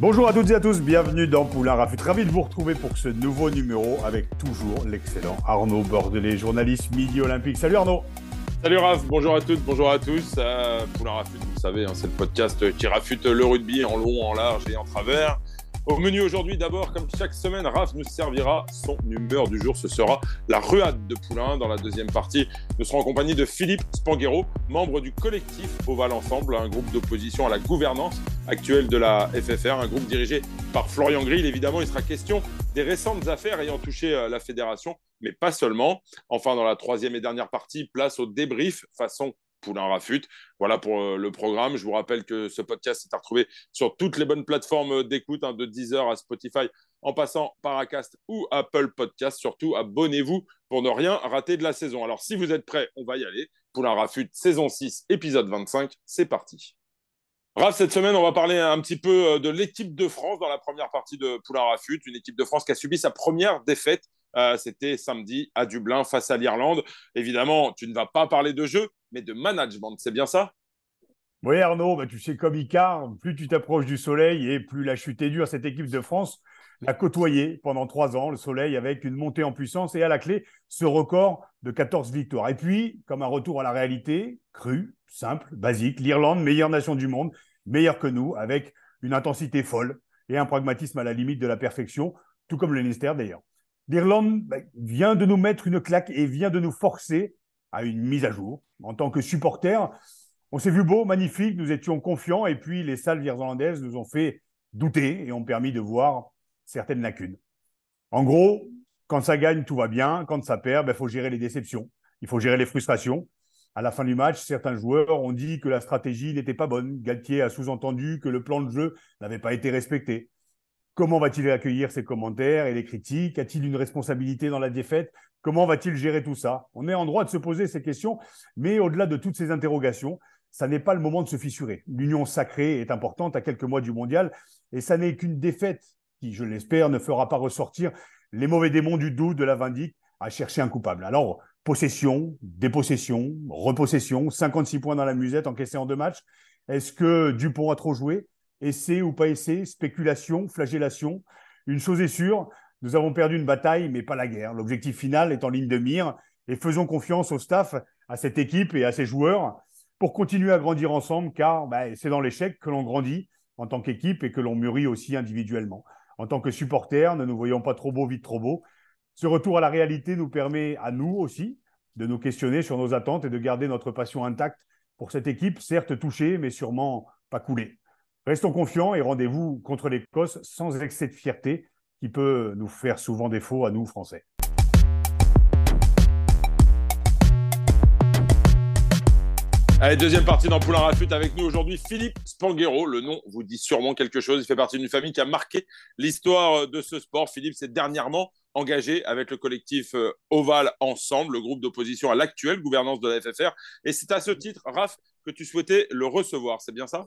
Bonjour à toutes et à tous, bienvenue dans Poulain Rafut. Ravi de vous retrouver pour ce nouveau numéro avec toujours l'excellent Arnaud Bordelais, journaliste Midi Olympique. Salut Arnaud Salut Raph, bonjour à toutes, bonjour à tous. Euh, Poulain Rafut, vous le savez, hein, c'est le podcast qui rafute le rugby en long, en large et en travers. Au menu aujourd'hui, d'abord, comme chaque semaine, Raph nous servira son humeur du jour. Ce sera la ruade de Poulain. Dans la deuxième partie, nous serons en compagnie de Philippe Spanghero, membre du collectif Oval Ensemble, un groupe d'opposition à la gouvernance actuelle de la FFR, un groupe dirigé par Florian Grill. Évidemment, il sera question des récentes affaires ayant touché euh, la fédération, mais pas seulement. Enfin, dans la troisième et dernière partie, place au débrief façon Poulain Rafut. Voilà pour euh, le programme. Je vous rappelle que ce podcast est à retrouver sur toutes les bonnes plateformes d'écoute, hein, de Deezer à Spotify, en passant par Acast ou Apple Podcast. Surtout, abonnez-vous pour ne rien rater de la saison. Alors, si vous êtes prêts, on va y aller. Poulain Rafut, saison 6, épisode 25. C'est parti. Raph, cette semaine, on va parler un petit peu euh, de l'équipe de France dans la première partie de Poulain Rafut, une équipe de France qui a subi sa première défaite. Euh, C'était samedi à Dublin face à l'Irlande. Évidemment, tu ne vas pas parler de jeu, mais de management, c'est bien ça? Oui Arnaud, bah, tu sais comme Icar, plus tu t'approches du soleil et plus la chute est dure. Cette équipe de France l'a côtoyé pendant trois ans, le soleil, avec une montée en puissance et à la clé, ce record de 14 victoires. Et puis, comme un retour à la réalité, cru, simple, basique, l'Irlande, meilleure nation du monde, meilleure que nous, avec une intensité folle et un pragmatisme à la limite de la perfection, tout comme le ministère d'ailleurs. L'Irlande bah, vient de nous mettre une claque et vient de nous forcer à une mise à jour. En tant que supporter, on s'est vu beau, magnifique, nous étions confiants et puis les salles irlandaises nous ont fait douter et ont permis de voir certaines lacunes. En gros, quand ça gagne, tout va bien. Quand ça perd, il ben, faut gérer les déceptions. Il faut gérer les frustrations. À la fin du match, certains joueurs ont dit que la stratégie n'était pas bonne. Galtier a sous-entendu que le plan de jeu n'avait pas été respecté. Comment va-t-il accueillir ces commentaires et les critiques? A-t-il une responsabilité dans la défaite? Comment va-t-il gérer tout ça? On est en droit de se poser ces questions, mais au-delà de toutes ces interrogations, ça n'est pas le moment de se fissurer. L'union sacrée est importante à quelques mois du mondial, et ça n'est qu'une défaite qui, je l'espère, ne fera pas ressortir les mauvais démons du doute, de la vindique, à chercher un coupable. Alors, possession, dépossession, repossession, 56 points dans la musette encaissés en deux matchs. Est-ce que Dupont a trop joué? Essai ou pas essai Spéculation, flagellation? Une chose est sûre, nous avons perdu une bataille, mais pas la guerre. L'objectif final est en ligne de mire et faisons confiance au staff, à cette équipe et à ses joueurs pour continuer à grandir ensemble, car bah, c'est dans l'échec que l'on grandit en tant qu'équipe et que l'on mûrit aussi individuellement. En tant que supporters, ne nous voyons pas trop beau, vite trop beau. Ce retour à la réalité nous permet à nous aussi de nous questionner sur nos attentes et de garder notre passion intacte pour cette équipe, certes touchée, mais sûrement pas coulée. Restons confiants et rendez-vous contre l'Écosse sans excès de fierté, qui peut nous faire souvent défaut à nous, Français. Allez, deuxième partie dans Poulain Rafut avec nous aujourd'hui Philippe Spanghero. Le nom vous dit sûrement quelque chose. Il fait partie d'une famille qui a marqué l'histoire de ce sport. Philippe s'est dernièrement engagé avec le collectif euh, Oval Ensemble, le groupe d'opposition à l'actuelle gouvernance de la FFR. Et c'est à ce titre, Raph, que tu souhaitais le recevoir. C'est bien ça?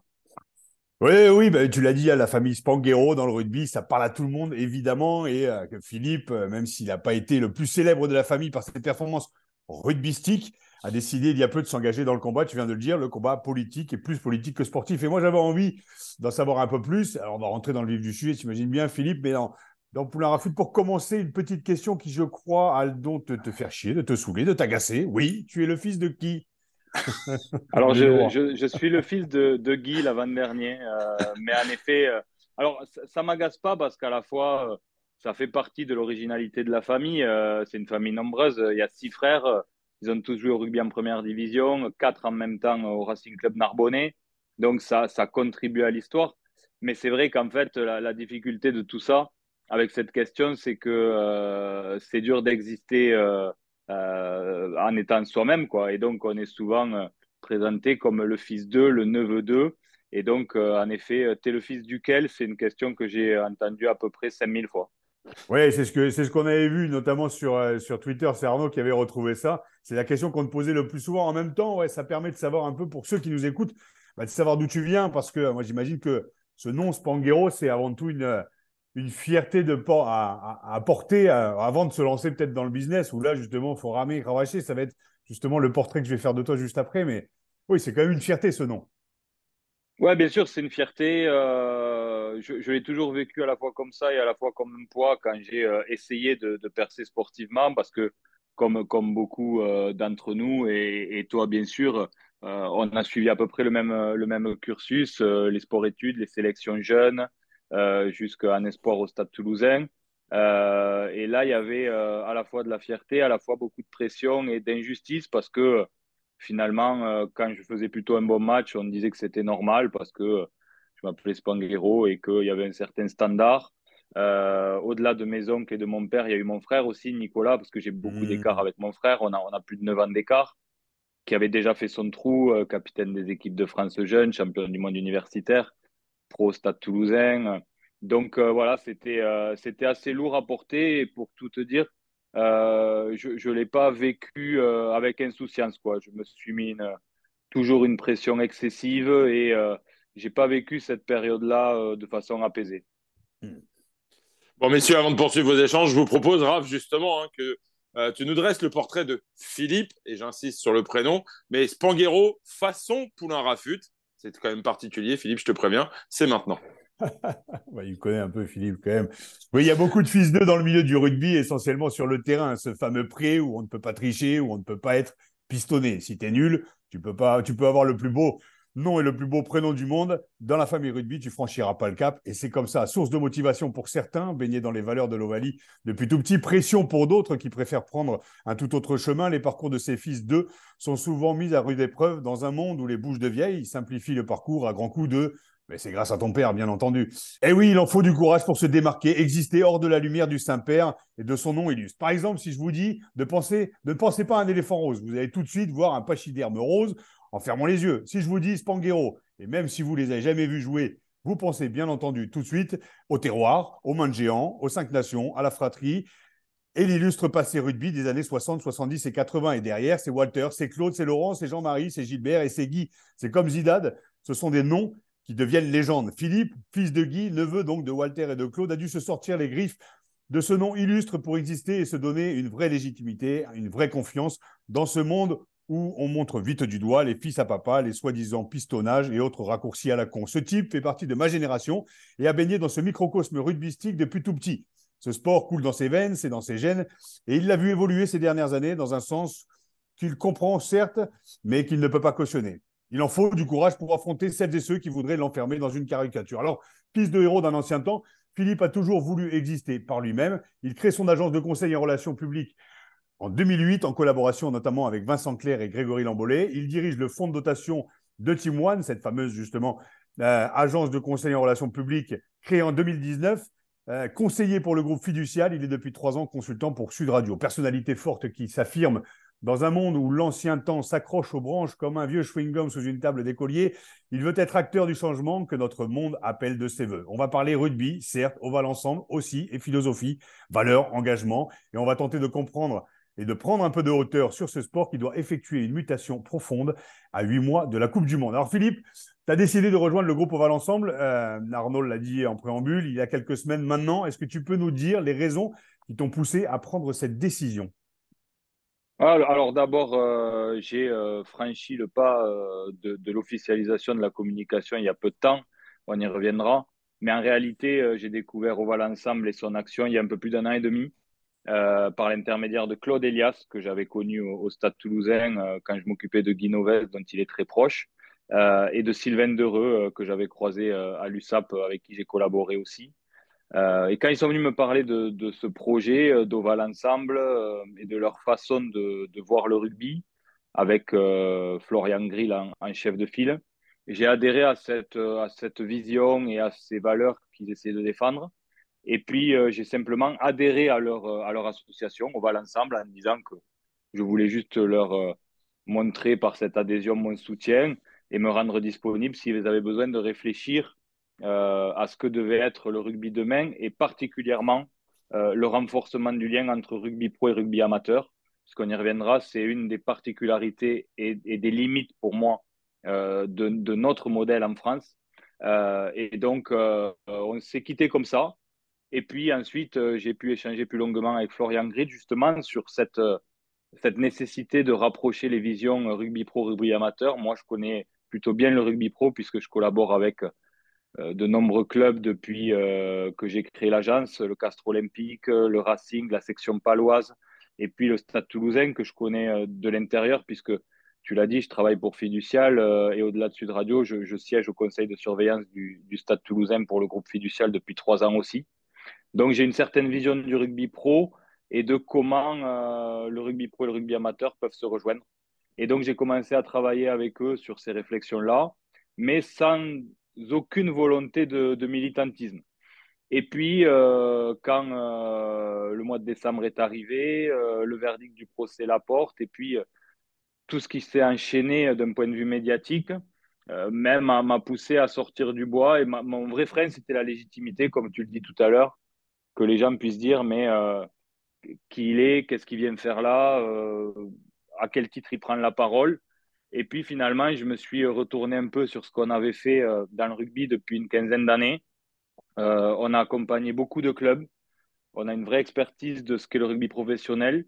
Oui, oui, bah, tu l'as dit, à la famille Spanghero dans le rugby, ça parle à tout le monde, évidemment, et euh, que Philippe, euh, même s'il n'a pas été le plus célèbre de la famille par ses performances rugbystiques, a décidé il y a peu de s'engager dans le combat, tu viens de le dire, le combat politique est plus politique que sportif. Et moi, j'avais envie d'en savoir un peu plus. Alors, on va rentrer dans le vif du sujet, t'imagines bien, Philippe, mais dans, dans Poulain Rafut, pour commencer, une petite question qui, je crois, a le don de te faire chier, de te saouler, de t'agacer. Oui, tu es le fils de qui? alors, je, suis le fils de, Guy l'avant-dernier, euh, mais en effet, euh, alors ça, ne m'agace pas parce qu'à la fois, euh, ça fait partie de l'originalité de la famille. c'est une famille nombreuse. Il y a six frères. Ils ont tous joué au rugby en première division, quatre en même temps au Racing Club Narbonnais. Donc, ça, ça contribue à l'histoire. Mais c'est vrai qu'en fait, la, difficulté de tout ça, avec cette question, c'est que c'est dur d'exister en étant soi-même. quoi. Et donc, on est souvent présenté comme le fils d'eux, le neveu d'eux. Et donc, en effet, t'es le fils duquel? C'est une question que j'ai entendue à peu près 5000 fois. Oui, c'est ce c'est ce qu'on avait vu, notamment sur, euh, sur Twitter. C'est Arnaud qui avait retrouvé ça. C'est la question qu'on te posait le plus souvent. En même temps, ouais, ça permet de savoir un peu pour ceux qui nous écoutent, bah, de savoir d'où tu viens, parce que moi j'imagine que ce nom Spanghero, c'est avant tout une, une fierté de à, porter avant de se lancer peut-être dans le business, où là justement il faut ramer, cravacher. Ça va être justement le portrait que je vais faire de toi juste après. Mais oui, c'est quand même une fierté ce nom. Ouais, bien sûr, c'est une fierté. Euh, je, l'ai toujours vécu à la fois comme ça et à la fois comme un poids quand j'ai euh, essayé de, percer sportivement, parce que comme, comme beaucoup euh, d'entre nous et, toi, bien sûr, on a suivi à peu près le même, le même cursus, les sports-études, les sélections jeunes, jusqu'à un espoir au Stade toulousain. et là, il y avait à la fois de la fierté, à la fois beaucoup de pression et d'injustice, parce que finalement, euh, quand je faisais plutôt un bon match, on disait que c'était normal parce que je m'appelais Spanghero et qu'il y avait un certain standard. Euh, au-delà de mes oncles et de mon père, il y a eu mon frère aussi, Nicolas, parce que j'ai beaucoup mmh. d'écart avec mon frère. On a, on a plus de 9 ans d'écart, qui avait déjà fait son trou, euh, capitaine des équipes de France jeunes, champion du monde universitaire, pro Stade toulousain. Donc voilà, c'était c'était assez lourd à porter. Et pour tout te dire, euh, je ne l'ai pas vécu euh, avec insouciance. Quoi. Je me suis mis toujours une pression excessive et euh, n'ai pas vécu cette période-là de façon apaisée. Hmm. Bon, messieurs, avant de poursuivre vos échanges, je vous propose, Raph, justement, hein, que tu nous dresses le portrait de Philippe, et j'insiste sur le prénom, mais Spanghero façon Poulain Rafut. C'est quand même particulier, Philippe, je te préviens, c'est maintenant. il connaît un peu Philippe quand même. Oui, il y a beaucoup de fils d'eux dans le milieu du rugby, essentiellement sur le terrain, ce fameux pré où on ne peut pas tricher, où on ne peut pas être pistonné. Si tu es nul, tu peux, pas, tu peux avoir le plus beau nom et le plus beau prénom du monde. Dans la famille rugby, tu franchiras pas le cap. Et c'est comme ça, source de motivation pour certains, baignés dans les valeurs de l'Ovalie depuis tout petit, pression pour d'autres qui préfèrent prendre un tout autre chemin. Les parcours de ces fils d'eux sont souvent mis à rude épreuve dans un monde où les bouches de vieilles simplifient le parcours à grands coups de mais c'est grâce à ton père, bien entendu. Et eh oui, il en faut du courage pour se démarquer, exister hors de la lumière du Saint-Père et de son nom illustre. Par exemple, si je vous dis de penser, ne pensez pas à un éléphant rose, vous allez tout de suite voir un pachyderme rose en fermant les yeux. Si je vous dis Spanghero, et même si vous les avez jamais vus jouer, vous pensez bien entendu tout de suite au terroir, aux mains de géants, aux cinq nations, à la fratrie et l'illustre passé rugby des années 60, 70 et 80. Et derrière, c'est Walter, c'est Claude, c'est Laurent, c'est Jean-Marie, c'est Gilbert et c'est Guy. C'est comme Zidane. Ce sont des noms qui deviennent légendes. Philippe, fils de Guy, neveu donc de Walter et de Claude, a dû se sortir les griffes de ce nom illustre pour exister et se donner une vraie légitimité, une vraie confiance dans ce monde où on montre vite du doigt les fils à papa, les soi-disant pistonnages et autres raccourcis à la con. Ce type fait partie de ma génération et a baigné dans ce microcosme rugbystique depuis tout petit. Ce sport coule dans ses veines, c'est dans ses gènes, et il l'a vu évoluer ces dernières années dans un sens qu'il comprend certes, mais qu'il ne peut pas cautionner. Il en faut du courage pour affronter celles et ceux qui voudraient l'enfermer dans une caricature. Alors, fils de héros d'un ancien temps, Philippe a toujours voulu exister par lui-même. Il crée son agence de conseil en relations publiques en 2008, en collaboration notamment avec Vincent Clair et Grégory Lambollet. Il dirige le fonds de dotation de Team One, cette fameuse justement euh, agence de conseil en relations publiques créée en 2019. Euh, conseiller pour le groupe Fiducial, il est depuis trois ans consultant pour Sud Radio. Personnalité forte qui s'affirme dans un monde où l'ancien temps s'accroche aux branches comme un vieux chewing-gum sous une table d'écolier, il veut être acteur du changement que notre monde appelle de ses voeux. On va parler rugby, certes, Oval Ensemble aussi, et philosophie, valeurs, engagement, et on va tenter de comprendre et de prendre un peu de hauteur sur ce sport qui doit effectuer une mutation profonde à huit mois de la Coupe du Monde. Alors Philippe, tu as décidé de rejoindre le groupe Oval Ensemble. Euh, Arnaud l'a dit en préambule, il y a quelques semaines maintenant. Est-ce que tu peux nous dire les raisons qui t'ont poussé à prendre cette décision? Alors, d'abord, euh, j'ai euh, franchi le pas euh, de, l'officialisation de la communication il y a peu de temps. On y reviendra. Mais en réalité, j'ai découvert Oval Ensemble et son action il y a un peu plus d'un an et demi par l'intermédiaire de Claude Elias, que j'avais connu au, Stade toulousain quand je m'occupais de Guy Novès, dont il est très proche, et de Sylvain Dereux, que j'avais croisé à l'USAP, avec qui j'ai collaboré aussi. Euh, et quand ils sont venus me parler de, ce projet euh, d'Oval Ensemble euh, et de leur façon de, voir le rugby, avec Florian Grill en, chef de file, j'ai adhéré à cette, à cette vision et à ces valeurs qu'ils essaient de défendre. Et puis, j'ai simplement adhéré à leur, à leur association, Oval Ensemble, en disant que Je voulais juste leur montrer par cette adhésion mon soutien et me rendre disponible s'ils avaient besoin de réfléchir à ce que devait être le rugby demain et particulièrement le renforcement du lien entre rugby pro et rugby amateur. Ce qu'on y reviendra, c'est une des particularités et, des limites pour moi de, notre modèle en France. et donc, on s'est quitté comme ça. Et puis ensuite, euh, j'ai pu échanger plus longuement avec Florian Grid justement sur cette, euh, cette nécessité de rapprocher les visions euh, rugby pro, rugby amateur. Moi, je connais plutôt bien le rugby pro puisque je collabore avec de nombreux clubs depuis que j'ai créé l'agence, le Castre Olympique, le Racing, la section paloise, et puis le Stade Toulousain que je connais de l'intérieur puisque tu l'as dit, je travaille pour Fiducial et au-delà de Sud Radio, je, siège au conseil de surveillance du, du, Stade Toulousain pour le groupe Fiducial depuis trois ans aussi. Donc j'ai une certaine vision du rugby pro et de comment euh, le rugby pro et le rugby amateur peuvent se rejoindre. Et donc j'ai commencé à travailler avec eux sur ces réflexions-là, mais sans aucune volonté de, militantisme. Et puis, euh, quand euh, le mois de décembre est arrivé, le verdict du procès la porte, et puis tout ce qui s'est enchaîné d'un point de vue médiatique, même m'a poussé à sortir du bois. Et mon vrai frein, c'était la légitimité, comme tu le dis tout à l'heure que les gens puissent dire, mais euh, qui il est, qu'est-ce qu'il vient faire là, euh, à quel titre il prend la parole. Et puis finalement, je me suis retourné un peu sur ce qu'on avait fait euh, dans le rugby depuis une quinzaine d'années. on a accompagné beaucoup de clubs. On a une vraie expertise de ce qu'est le rugby professionnel,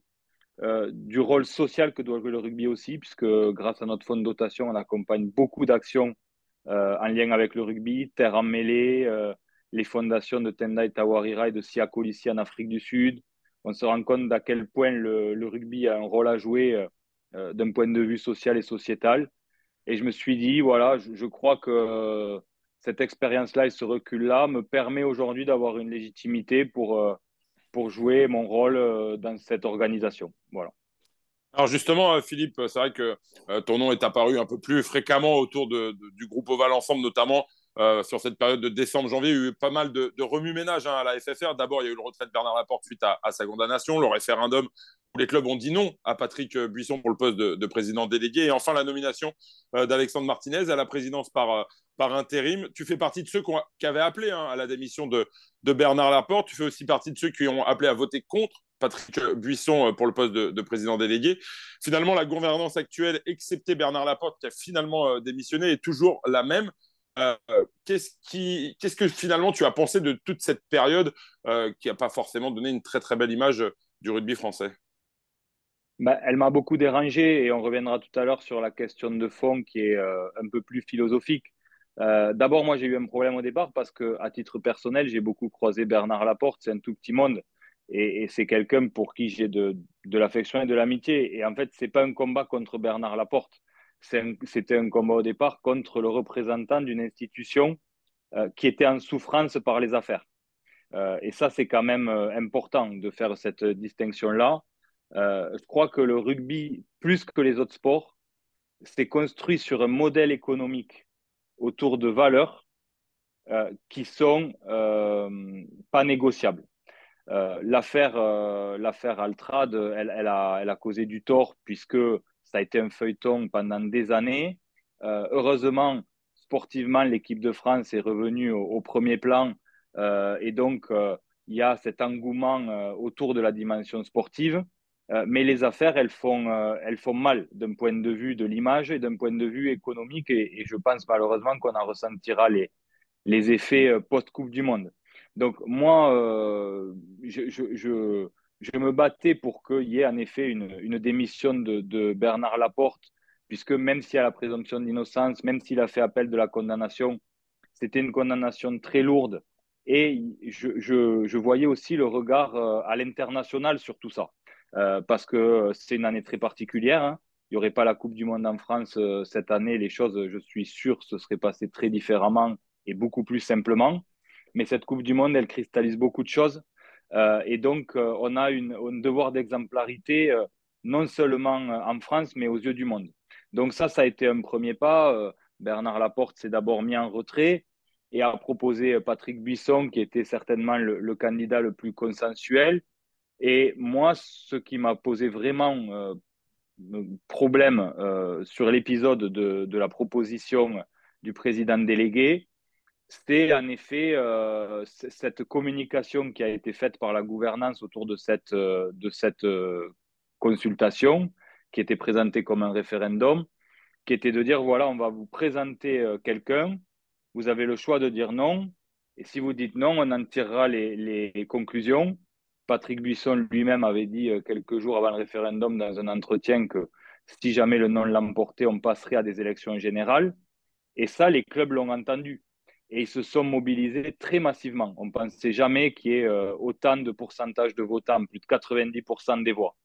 du rôle social que doit jouer le rugby aussi, puisque grâce à notre fonds de dotation, on accompagne beaucoup d'actions en lien avec le rugby, terre en mêlée, les fondations de Tendai Tawarira et de Siako ici en Afrique du Sud. On se rend compte d'à quel point le, rugby a un rôle à jouer euh, euh, d'un point de vue social et sociétal. Et je me suis dit, voilà, je, crois que euh, cette expérience-là et ce recul-là me permet aujourd'hui d'avoir une légitimité pour, pour jouer mon rôle dans cette organisation. Voilà. Alors justement, Philippe, c'est vrai que ton nom est apparu un peu plus fréquemment autour du groupe Oval Ensemble, notamment euh, sur cette période de décembre-janvier. Il y a eu pas mal de, remue-ménage hein, à la FFR. D'abord, il y a eu le retrait de Bernard Laporte suite à, sa condamnation, le référendum où les clubs ont dit non à Patrick Buisson pour le poste de, président délégué. Et enfin, la nomination euh, d'Alexandre Martinez à la présidence par, euh, par intérim. Tu fais partie de ceux qui, avaient appelé hein, à la démission de, Bernard Laporte. Tu fais aussi partie de ceux qui ont appelé à voter contre Patrick Buisson pour le poste de, président délégué. Finalement, la gouvernance actuelle, excepté Bernard Laporte, qui a finalement démissionné, est toujours la même. Euh, qu'est-ce, qui, que finalement tu as pensé de toute cette période euh, qui n'a pas forcément donné une très très belle image du rugby français? Bah, Elle m'a beaucoup dérangé et on reviendra tout à l'heure sur la question de fond qui est euh, un peu plus philosophique. d'abord, moi j'ai eu un problème au départ parce que à titre personnel, j'ai beaucoup croisé Bernard Laporte, c'est un tout petit monde. Et, c'est quelqu'un pour qui j'ai de, de l'affection et de l'amitié. Et en fait, c'est pas un combat contre Bernard Laporte c'était un combat au départ contre le représentant d'une institution euh, qui était en souffrance par les affaires. Euh, et ça, c'est quand même euh, important de faire cette distinction-là. je crois que le rugby, plus que les autres sports, s'est construit sur un modèle économique autour de valeurs qui sont pas négociables. l'affaire, l'affaire Altrad, elle, elle, a, elle, a, causé du tort puisque ça a été un feuilleton pendant des années. Euh, heureusement, sportivement, l'équipe de France est revenue au, premier plan euh, et donc euh, il y a cet engouement autour de la dimension sportive. mais les affaires, elles font, elles font mal d'un point de vue de l'image et d'un point de vue économique. Et, je pense malheureusement qu'on en ressentira les, effets post-Coupe du Monde. Donc moi, je me battais pour qu'il y ait en effet une, démission de, Bernard Laporte, puisque même s'il y a la présomption d'innocence, même s'il a fait appel de la condamnation, c'était une condamnation très lourde. Et je, voyais aussi le regard euh, à l'international sur tout ça, euh, parce que c'est une année très particulière. Hein. Il n'y aurait pas la Coupe du Monde en France euh, cette année. Les choses, je suis sûr, se seraient passées très différemment et beaucoup plus simplement. Mais cette Coupe du Monde, elle cristallise beaucoup de choses. Euh, et donc, euh, on a une, un devoir d'exemplarité euh, non seulement en France, mais aux yeux du monde. Donc ça, ça a été un premier pas. Bernard Laporte s'est d'abord mis en retrait et a proposé Patrick Buisson, qui était certainement le, candidat le plus consensuel. Et moi, ce qui m'a posé vraiment problème sur l'épisode de, de, la proposition du président délégué, c'est en effet cette communication qui a été faite par la gouvernance autour de cette, de cette consultation, qui était présentée comme un référendum, qui était de dire, voilà, on va vous présenter quelqu'un, vous avez le choix de dire non, et si vous dites non, on en tirera les, conclusions. Patrick Buisson lui-même avait dit euh, quelques jours avant le référendum dans un entretien que si jamais le non l'emportait, on passerait à des élections générales. Et ça, les clubs l'ont entendu. Et ils se sont mobilisés très massivement. On ne pensait jamais qu'il y ait euh, autant de pourcentage de votants, plus de 90% des voix.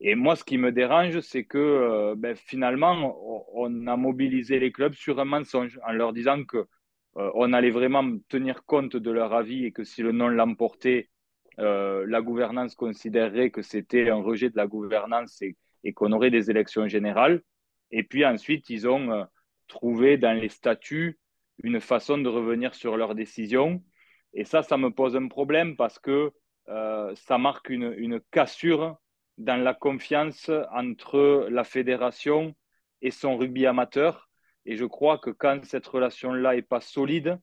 Et moi, ce qui me dérange, c'est que euh, ben, finalement, on a mobilisé les clubs sur un mensonge en leur disant que on allait vraiment tenir compte de leur avis et que si le non l'emportait, euh, la gouvernance considérerait que c'était un rejet de la gouvernance et, qu'on aurait des élections générales. Et puis ensuite, ils ont euh, trouvé dans les statuts une façon de revenir sur leurs décisions. Et ça, ça me pose un problème parce que euh, ça marque une, une, cassure dans la confiance entre la fédération et son rugby amateur. Et je crois que quand cette relation-là n'est pas solide,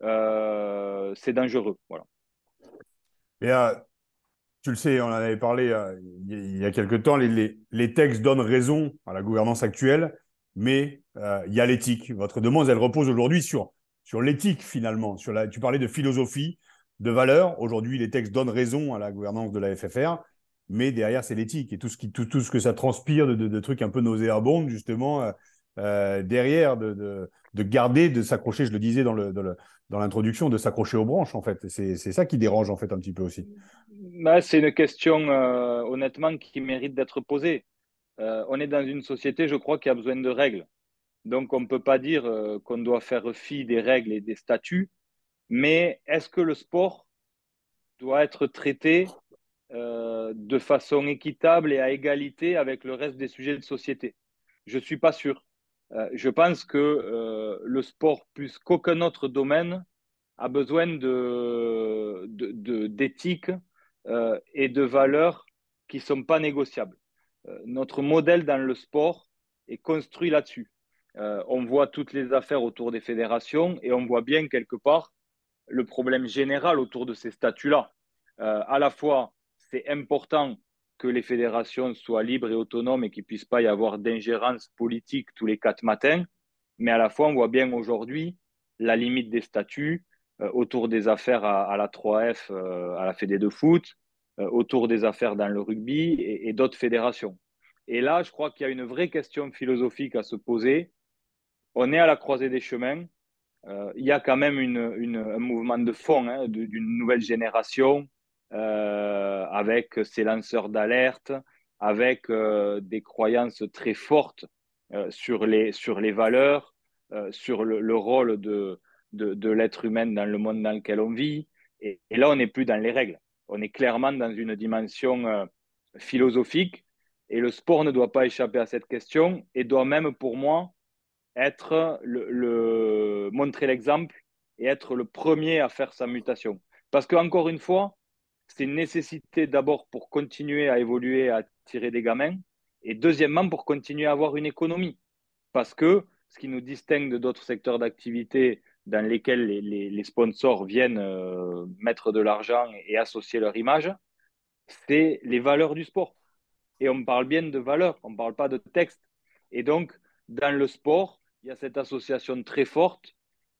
c'est dangereux. Voilà. Et euh, tu le sais, on en avait parlé euh, il y a quelque temps, les, les, textes donnent raison à la gouvernance actuelle, mais euh, il y a l'éthique. Votre demande, elle repose aujourd'hui sur, sur l'éthique finalement. Tu parlais de philosophie, de valeur. Aujourd'hui, les textes donnent raison à la gouvernance de la FFR, mais derrière, c'est l'éthique et tout ce, que ça transpire de, trucs un peu nauséabonds, justement, derrière, de, de, de, garder, de s'accrocher, je le disais dans l'introduction, de s'accrocher aux branches, en fait. C'est ça qui dérange, en fait, un petit peu aussi. Bah, c'est une question, euh, honnêtement, qui mérite d'être posée. Euh, on est dans une société, je crois, qui a besoin de règles. Donc, on ne peut pas dire euh, qu'on doit faire fi des règles et des statuts, mais est-ce que le sport doit être traité de façon équitable et à égalité avec le reste des sujets de société? Je ne suis pas sûr. Euh, je pense que euh, le sport, plus qu'aucun autre domaine, a besoin d'éthique euh, et de valeurs qui ne sont pas négociables. Notre modèle dans le sport est construit là-dessus. on voit toutes les affaires autour des fédérations et on voit bien quelque part le problème général autour de ces statuts-là. à la fois, c'est important que les fédérations soient libres et autonomes et qu'il ne puisse pas y avoir d'ingérence politique tous les quatre matins. Mais à la fois, on voit bien aujourd'hui la limite des statuts euh, autour des affaires à, la 3F, euh, à la Fédé de foot, euh, autour des affaires dans le rugby et, d'autres fédérations. Et là, je crois qu'il y a une vraie question philosophique à se poser. On est à la croisée des chemins. il y a quand même un mouvement de fond hein, d'une nouvelle génération euh, avec ses lanceurs d'alerte, avec euh, des croyances très fortes euh, sur, les, sur les valeurs, sur le, rôle de, de, l'être humain dans le monde dans lequel on vit. Et, là, on n'est plus dans les règles. On est clairement dans une dimension philosophique. Et le sport ne doit pas échapper à cette question et doit même, pour moi, être le montrer l'exemple et être le premier à faire sa mutation. Parce qu'encore une fois, c'est une nécessité d'abord pour continuer à évoluer, à tirer des gamins, et deuxièmement pour continuer à avoir une économie. Parce que ce qui nous distingue de d'autres secteurs d'activité dans lesquels les, sponsors viennent euh, mettre de l'argent et associer leur image, c'est les valeurs du sport. Et on parle bien de valeurs, on ne parle pas de texte. Et donc, dans le sport, il y a cette association très forte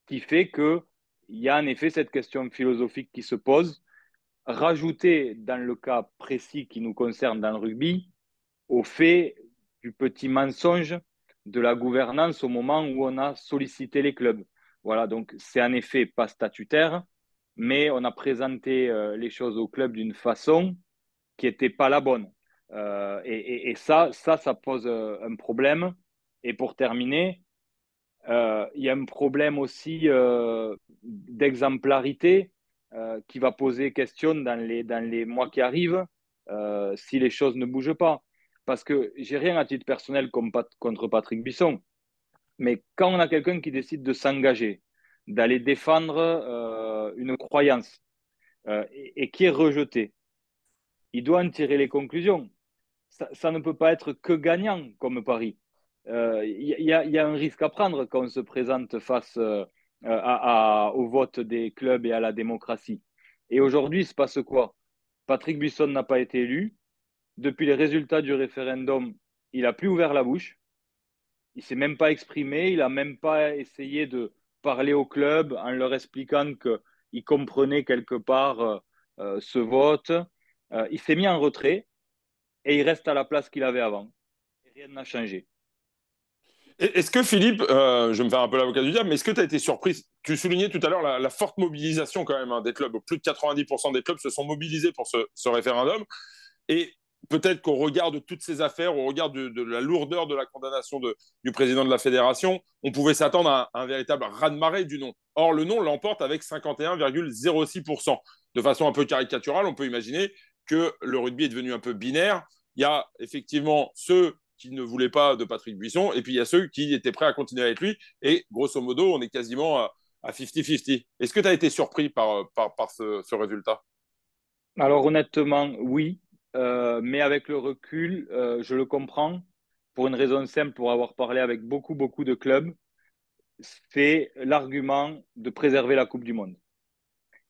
qui fait qu'il y a en effet cette question philosophique qui se pose rajouter dans le cas précis qui nous concerne dans le rugby au fait du petit mensonge de la gouvernance au moment où on a sollicité les clubs. Voilà, donc c'est en effet pas statutaire, mais on a présenté euh, les choses au club d'une façon qui n'était pas la bonne. Euh, et, ça, ça, ça pose euh, un problème. Et pour terminer, il y a un problème aussi d'exemplarité qui va poser question dans les, dans les mois qui arrivent si les choses ne bougent pas. Parce que j'ai rien à titre personnel contre Patrick Bisson, mais quand on a quelqu'un qui décide de s'engager, d'aller défendre euh, une croyance et, qui est rejeté, il doit en tirer les conclusions. ça, ne peut pas être que gagnant comme pari. Il euh, y, a un risque à prendre quand on se présente face euh, au vote des clubs et à la démocratie. Et aujourd'hui, il se passe quoi? Patrick Buisson n'a pas été élu. Depuis les résultats du référendum, il n'a plus ouvert la bouche. Il s'est même pas exprimé. Il n'a même pas essayé de parler au club en leur expliquant qu'il comprenait quelque part euh, ce vote. il s'est mis en retrait et il reste à la place qu'il avait avant. Rien n'a changé. Est-ce que Philippe, euh, je vais me faire un peu l'avocat du diable, mais est-ce que tu as été surpris Tu soulignais tout à l'heure la, forte mobilisation quand même hein, des clubs. Plus de 90% des clubs se sont mobilisés pour ce, référendum. Et peut-être qu'au regard de toutes ces affaires, au regard de, la lourdeur de la condamnation du président de la fédération, on pouvait s'attendre à, un véritable raz-de-marée du nom. Or, le nom l'emporte avec 51,06%. De façon un peu caricaturale, on peut imaginer que le rugby est devenu un peu binaire. Il y a effectivement ceux qui ne voulaient pas de Patrick Buisson, et puis il y a ceux qui étaient prêts à continuer avec lui. Et grosso modo, on est quasiment à 50-50. Est-ce que tu as été surpris par, par, ce, résultat? Alors honnêtement, oui. Euh, mais avec le recul, euh, je le comprends pour une raison simple, pour avoir parlé avec beaucoup, beaucoup de clubs, c'est l'argument de préserver la Coupe du Monde.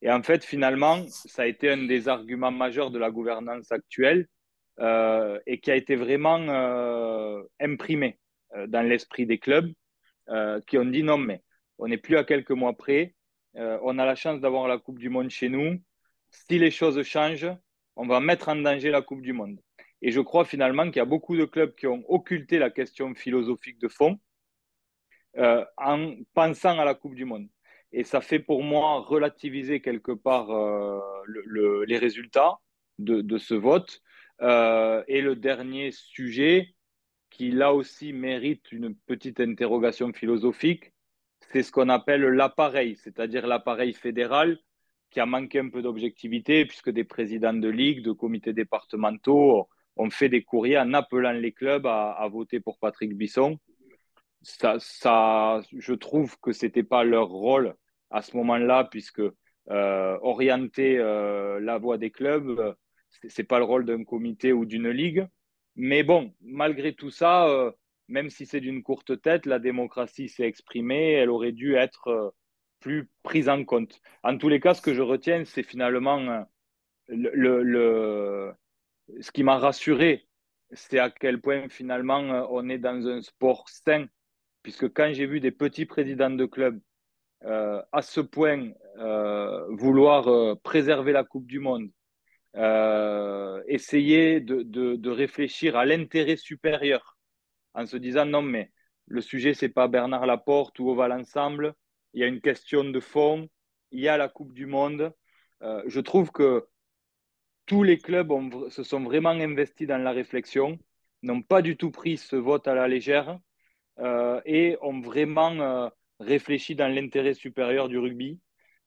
Et en fait, finalement, ça a été un des arguments majeurs de la gouvernance actuelle euh, et qui a été vraiment imprimé dans l'esprit des clubs qui ont dit non, mais on n'est plus à quelques mois près, on a la chance d'avoir la Coupe du Monde chez nous. Si les choses changent, on va mettre en danger la Coupe du Monde. Et je crois finalement qu'il y a beaucoup de clubs qui ont occulté la question philosophique de fond en pensant à la Coupe du Monde. Et ça fait pour moi relativiser quelque part euh, le, les résultats de, de ce vote. Euh, et le dernier sujet, qui là aussi mérite une petite interrogation philosophique, c'est ce qu'on appelle l'appareil, c'est-à-dire l'appareil fédéral qui a manqué un peu d'objectivité puisque des présidents de ligue, de comités départementaux ont fait des courriers en appelant les clubs à, voter pour Patrick Bisson ça, je trouve que c'était pas leur rôle à ce moment-là, puisque euh, orienter euh, la voie des clubs, euh, c'est pas le rôle d'un comité ou d'une ligue. Mais bon, malgré tout ça, euh, même si c'est d'une courte tête, la démocratie s'est exprimée, elle aurait dû être plus prise en compte. En tous les cas, ce que je retiens, c'est finalement le, le, ce qui m'a rassuré, c'est à quel point finalement on est dans un sport sain puisque quand j'ai vu des petits présidents de clubs euh, à ce point euh, vouloir euh, préserver la Coupe du Monde, essayer de, de, de, réfléchir à l'intérêt supérieur en se disant non mais le sujet c'est pas Bernard Laporte ou Oval Ensemble, il y a une question de fond, il y a la Coupe du Monde. je trouve que tous les clubs se sont vraiment investis dans la réflexion, n'ont pas du tout pris ce vote à la légère euh, et ont vraiment euh, réfléchi dans l'intérêt supérieur du rugby.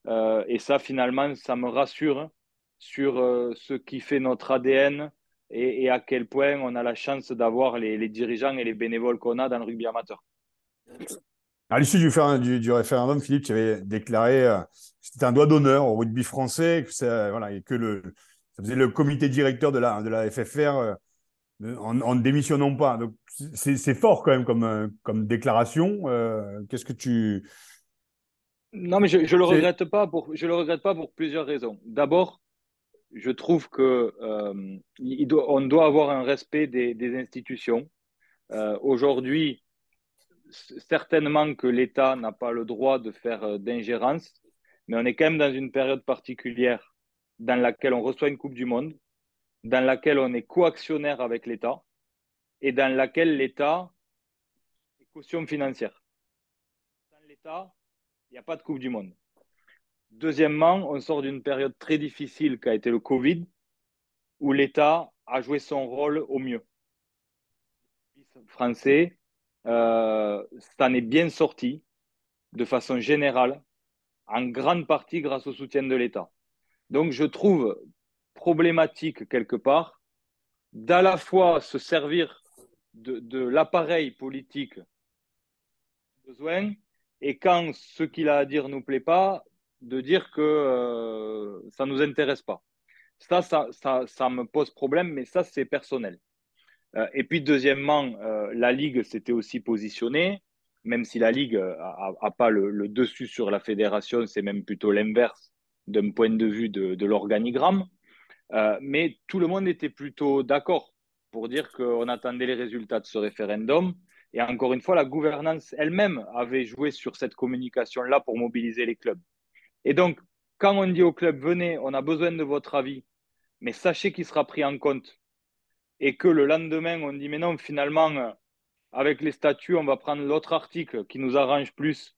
Euh, et ça, finalement, ça me rassure sur ce qui fait notre ADN et, à quel point on a la chance d'avoir les, dirigeants et les bénévoles qu'on a dans le rugby amateur. À l'issue du, du, référendum, Philippe, tu avais déclaré que c'était un doigt d'honneur au rugby français, que, voilà, et que le, ça faisait le comité directeur de la, de la FFR en, ne démissionnant pas. Donc, c'est fort quand même comme, euh, comme déclaration. Euh, qu'est-ce que tu. Non, mais je ne le regrette pas pour, je le regrette pas pour plusieurs raisons. D'abord, je trouve que euh, il doit, on doit avoir un respect des, des institutions. Aujourd'hui, certainement que l'État n'a pas le droit de faire d'ingérence, mais on est quand même dans une période particulière dans laquelle on reçoit une Coupe du Monde dans laquelle on est coactionnaire avec l'État et dans laquelle l'État est caution financière. Dans l'État, il n'y a pas de Coupe du Monde. Deuxièmement, on sort d'une période très difficile qui a été le Covid, où l'État a joué son rôle au mieux. Français, euh, ça en est bien sorti de façon générale, en grande partie grâce au soutien de l'État. Donc je trouve problématique quelque part d'à la fois se servir de, l'appareil politique besoin et quand ce qu'il a à dire nous plaît pas, de dire que euh, ça nous intéresse pas. Ça, ça, ça, ça, me pose problème, mais ça, c'est personnel. Et puis, deuxièmement, la Ligue s'était aussi positionnée, même si la Ligue n'a pas le, dessus sur la fédération, c'est même plutôt l'inverse d'un point de vue de, l'organigramme. mais tout le monde était plutôt d'accord pour dire qu'on attendait les résultats de ce référendum. Et encore une fois, la gouvernance elle-même avait joué sur cette communication-là pour mobiliser les clubs. Et donc, quand on dit au club, venez, on a besoin de votre avis, mais sachez qu'il sera pris en compte. Et que le lendemain, on dit, mais non, finalement, avec les statuts, on va prendre l'autre article qui nous arrange plus.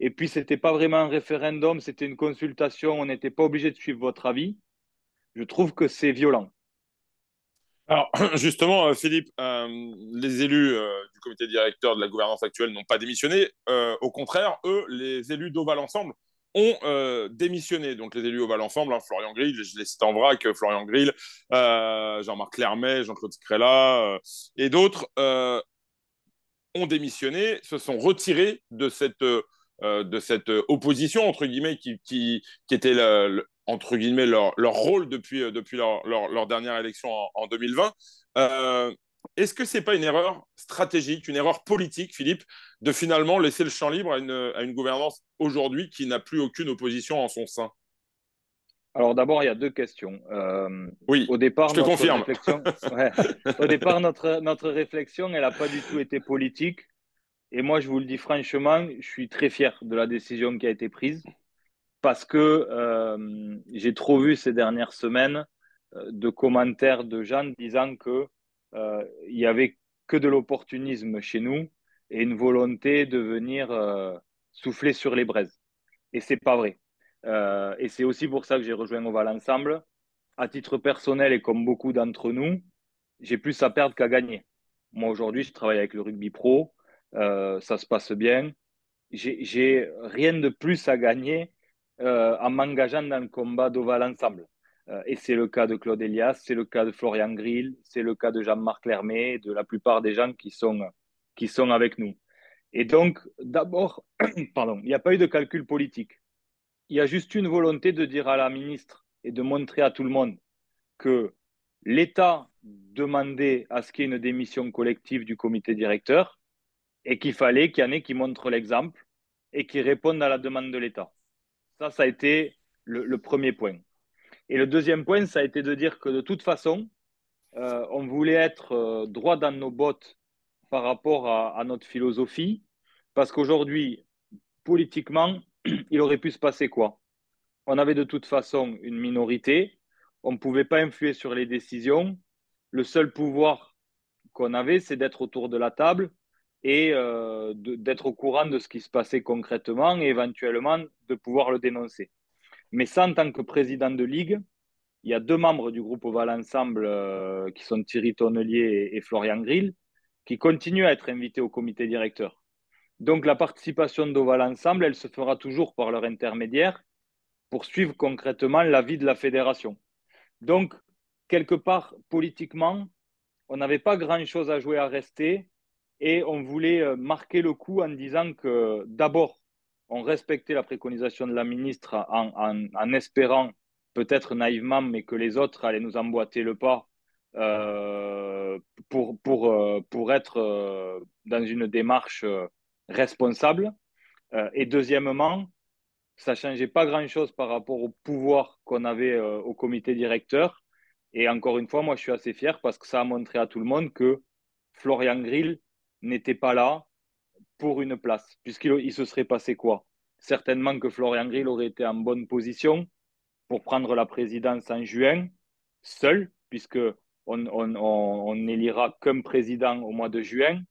Et puis, ce n'était pas vraiment un référendum, c'était une consultation, on n'était pas obligé de suivre votre avis. Je trouve que c'est violent. Alors, justement, euh, Philippe, euh, les élus euh, du comité directeur de la gouvernance actuelle n'ont pas démissionné. au contraire, eux, les élus d'Oval Ensemble, ont démissionné. Donc, les élus Oval Ensemble, hein, Florian Grill, je les cite en vrac, Florian Grill, Jean-Marc Clermet, Jean-Claude Scrella et d'autres ont démissionné, se sont retirés de cette, de cette opposition, entre guillemets, qui, qui, était entre guillemets, leur, leur rôle depuis, euh, depuis leur, leur, dernière élection en, 2020. Est-ce que ce n'est pas une erreur stratégique, une erreur politique, Philippe, de finalement laisser le champ libre à une, à une gouvernance aujourd'hui qui n'a plus aucune opposition en son sein? Alors d'abord, il y a deux questions. Euh, oui, au départ, je te confirme. au départ, notre, notre réflexion, elle n'a pas du tout été politique. Et moi, je vous le dis franchement, je suis très fier de la décision qui a été prise parce que euh, j'ai trop vu ces dernières semaines euh, de commentaires de gens disant que il y avait que de l'opportunisme chez nous et une volonté de venir souffler sur les braises. Et c'est pas vrai. et c'est aussi pour ça que j'ai rejoint Oval Ensemble. À titre personnel et comme beaucoup d'entre nous, j'ai plus à perdre qu'à gagner. Moi aujourd'hui, je travaille avec le rugby pro, ça se passe bien. J'ai rien de plus à gagner euh, en m'engageant dans le combat d'Oval Ensemble. Euh, et c'est le cas de Claude Elias, c'est le cas de Florian Grill, c'est le cas de Jean-Marc Lermé, de la plupart des gens qui sont, qui sont avec nous. Et donc, d'abord, pardon, il n'y a pas eu de calcul politique. Il y a juste une volonté de dire à la ministre et de montrer à tout le monde que l'État demandait à ce qu'il y ait une démission collective du comité directeur et qu'il fallait qu'il y en ait qui montrent l'exemple et qui répondent à la demande de l'État. Ça, ça a été le, premier point. Et le deuxième point, ça a été de dire que de toute façon, euh, on voulait être euh, droit dans nos bottes par rapport à, notre philosophie, parce qu'aujourd'hui, politiquement, il aurait pu se passer quoi? On avait de toute façon une minorité, on ne pouvait pas influer sur les décisions. Le seul pouvoir qu'on avait, c'est d'être autour de la table et euh, d'être au courant de ce qui se passait concrètement et éventuellement de pouvoir le dénoncer. Mais ça, en tant que président de ligue, il y a deux membres du groupe Oval Ensemble euh, qui sont Thierry Tonnelier et, Florian Grill qui continuent à être invités au comité directeur. Donc la participation d'Oval Ensemble, elle se fera toujours par leur intermédiaire pour suivre concrètement la vie de la fédération. Donc, quelque part, politiquement, on n'avait pas grand-chose à jouer à rester et on voulait euh, marquer le coup en disant que d'abord, on respectait la préconisation de la ministre en, espérant, peut-être naïvement, mais que les autres allaient nous emboîter le pas euh, pour, pour, euh, pour être dans une démarche responsable. et deuxièmement, ça ne changeait pas grand-chose par rapport au pouvoir qu'on avait au comité directeur. Et encore une fois, moi, je suis assez fier parce que ça a montré à tout le monde que Florian Grill n'était pas là pour une place, puisqu'il se serait passé quoi? Certainement que Florian Grill aurait été en bonne position pour prendre la présidence en juin, seul, puisque on, n'élira qu'un président au mois de juin.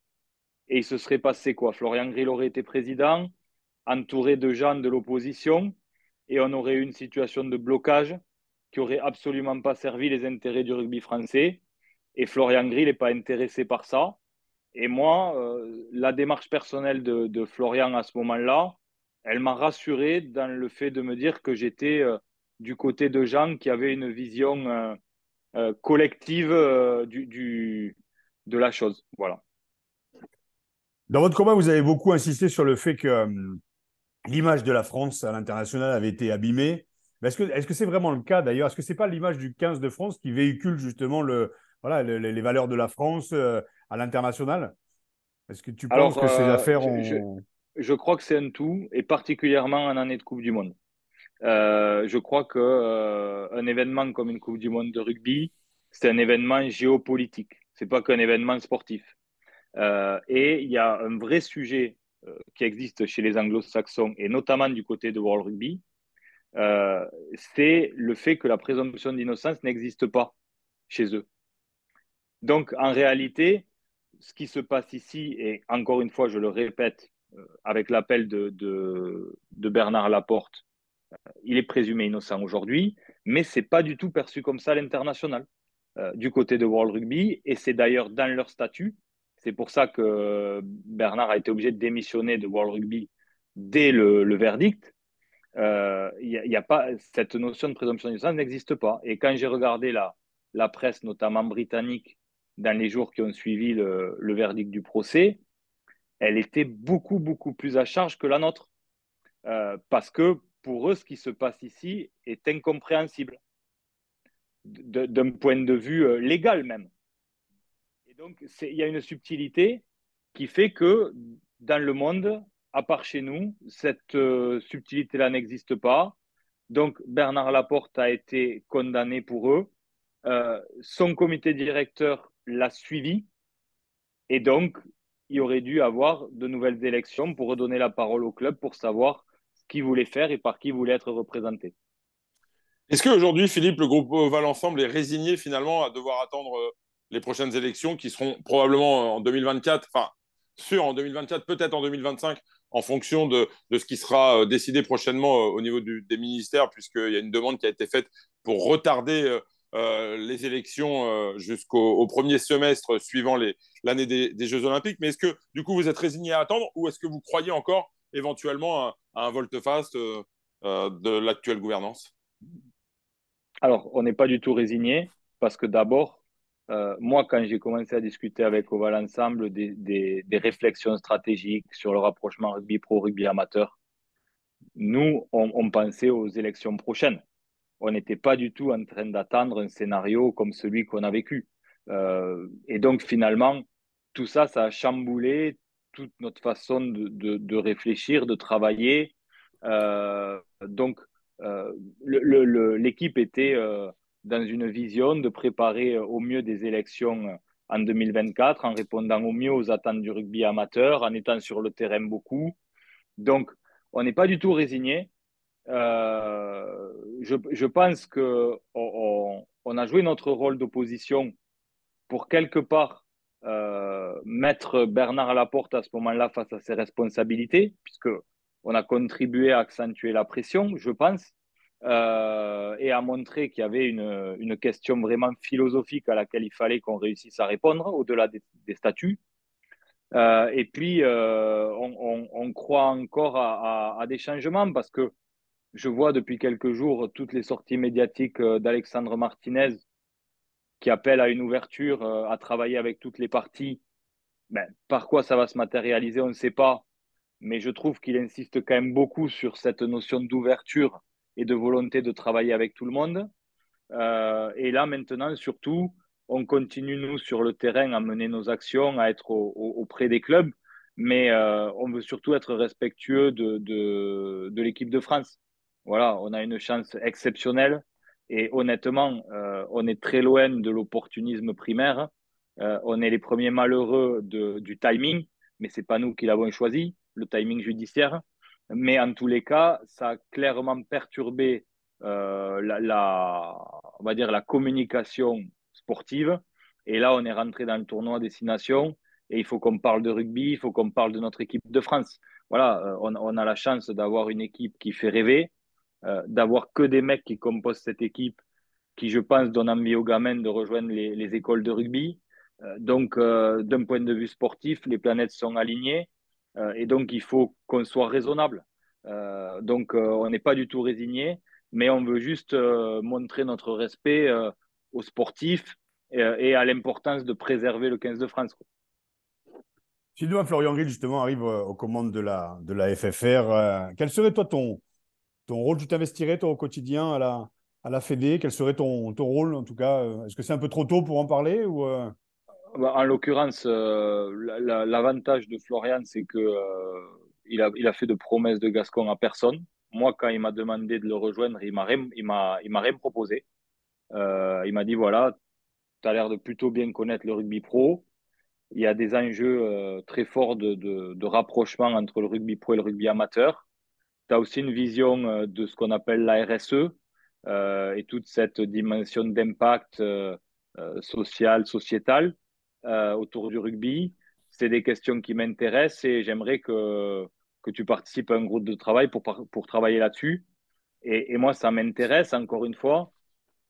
Et il se serait passé quoi? Florian Grill aurait été président, entouré de gens de l'opposition, et on aurait eu une situation de blocage qui aurait absolument pas servi les intérêts du rugby français. Et Florian Grill n'est pas intéressé par ça. Et moi, euh, la démarche personnelle de, Florian à ce moment-là, elle m'a rassuré dans le fait de me dire que j'étais euh, du côté de gens qui avaient une vision euh, collective du, de la chose. Voilà. Dans votre combat, vous avez beaucoup insisté sur le fait que l'image de la France à l'international avait été abîmée. Est-ce que c'est -ce c'est vraiment le cas d'ailleurs? Est-ce que ce n'est pas l'image du 15 de France qui véhicule justement le, voilà, les, valeurs de la France à l'international? Est-ce que tu penses que ces affaires ont... je, crois que c'est un tout, et particulièrement en année de Coupe du Monde. je crois qu'un un événement comme une Coupe du Monde de rugby, c'est un événement géopolitique. C'est pas qu'un événement sportif. et il y a un vrai sujet qui existe chez les anglo-saxons et notamment du côté de World Rugby, euh, c'est le fait que la présomption d'innocence n'existe pas chez eux. Donc, en réalité, ce qui se passe ici, et encore une fois, je le répète, euh, avec l'appel de, Bernard Laporte, euh, il est présumé innocent aujourd'hui, mais ce n'est pas du tout perçu comme ça à l'international, du côté de World Rugby, et c'est d'ailleurs dans leur statut. C'est pour ça que Bernard a été obligé de démissionner de World Rugby dès le verdict, euh, a pas cette notion de présomption d'innocence n'existe pas. Et quand j'ai regardé la presse, notamment britannique, dans les jours qui ont suivi le, verdict du procès, elle était beaucoup, beaucoup plus à charge que la nôtre. Euh, parce que pour eux, ce qui se passe ici est incompréhensible, d'un point de vue euh, légal même. Et donc, il y a une subtilité qui fait que dans le monde, à part chez nous, cette euh, subtilité-là n'existe pas. Donc, Bernard Laporte a été condamné pour eux. Son comité directeur l'a suivi. Et donc, il aurait dû avoir de nouvelles élections pour redonner la parole au club pour savoir ce qu'il voulait faire et par qui il voulait être représenté. Est-ce qu'aujourd'hui, Philippe, le groupe Val Ensemble est résigné finalement à devoir attendre euh, les prochaines élections qui seront probablement en 2024, enfin, sûr en 2024, peut-être en 2025, en fonction de, ce qui sera euh, décidé prochainement euh, au niveau des ministères, puisqu'il y a une demande qui a été faite pour retarder euh, les élections jusqu'au premier semestre suivant l'année des, Jeux Olympiques. Mais est-ce que, du coup, vous êtes résigné à attendre ou est-ce que vous croyez encore éventuellement à, un volte-face de l'actuelle gouvernance? Alors, on n'est pas du tout résigné parce que d'abord, euh, moi, quand j'ai commencé à discuter avec Oval Ensemble des, réflexions stratégiques sur le rapprochement rugby pro, rugby amateur, nous, on, pensait aux élections prochaines. On n'était pas du tout en train d'attendre un scénario comme celui qu'on a vécu. Euh, et donc, finalement, tout ça, ça a chamboulé toute notre façon de, réfléchir, de travailler. Euh, donc, l'équipe était dans une vision de préparer euh, au mieux des élections euh, en 2024 en répondant au mieux aux attentes du rugby amateur, en étant sur le terrain beaucoup. Donc, on n'est pas du tout résigné. Euh, je, pense qu'on on, a joué notre rôle d'opposition pour quelque part euh, mettre Bernard Laporte à ce moment-là face à ses responsabilités, puisque on a contribué à accentuer la pression, je pense. Euh, et a montré qu'il y avait une, question vraiment philosophique à laquelle il fallait qu'on réussisse à répondre au-delà des, statuts. Et puis, on, croit encore à, à, des changements parce que je vois depuis quelques jours toutes les sorties médiatiques d'Alexandre Martinez qui appelle à une ouverture, à travailler avec toutes les parties. Ben, par quoi ça va se matérialiser, on ne sait pas. Mais je trouve qu'il insiste quand même beaucoup sur cette notion d'ouverture et de volonté de travailler avec tout le monde. Euh, et là, maintenant, surtout, on continue, nous, sur le terrain, à mener nos actions, à être auprès des clubs, mais euh, on veut surtout être respectueux de l'équipe de France. Voilà, on a une chance exceptionnelle et honnêtement, euh, on est très loin de l'opportunisme primaire. on est les premiers malheureux du timing, mais c'est pas nous qui l'avons choisi, le timing judiciaire. Mais en tous les cas, ça a clairement perturbé euh, la, on va dire la communication sportive. Et là, on est rentré dans le tournoi Destination et il faut qu'on parle de rugby, il faut qu'on parle de notre équipe de France. Voilà, euh, on, a la chance d'avoir une équipe qui fait rêver, euh, d'avoir que des mecs qui composent cette équipe qui, je pense, donnent envie aux gamins de rejoindre les, les écoles de rugby. donc, d'un point de vue sportif, les planètes sont alignées. Euh, et donc, il faut qu'on soit raisonnable. Euh, donc, euh, on n'est pas du tout résigné, mais on veut juste montrer notre respect aux sportifs et, à l'importance de préserver le 15 de France. Si nous, Florian Grill, justement, arrive aux commandes de la, de la FFR, quel serait toi ton, ton rôle Tu t'investirais toi au quotidien à la, à la Fédé? Quel serait ton, ton rôle en tout cas? Est-ce que c'est un peu trop tôt pour en parler ou bah, En l'occurrence, l'avantage de Florian, c'est que il a, il a fait de promesses de Gascon à personne. Moi, quand il m'a demandé de le rejoindre, il m'a m'a il m'a rien proposé. il m'a dit voilà, tu as l'air de plutôt bien connaître le rugby pro il y a des enjeux euh, très forts de, de, rapprochement entre le rugby pro et le rugby amateur. Tu as aussi une vision euh, de ce qu'on appelle la RSE euh, et toute cette dimension d'impact social, sociétal autour du rugby. C'est des questions qui m'intéressent et j'aimerais que, que tu participes à un groupe de travail pour, pour travailler là-dessus. Et, et moi, ça m'intéresse, encore une fois.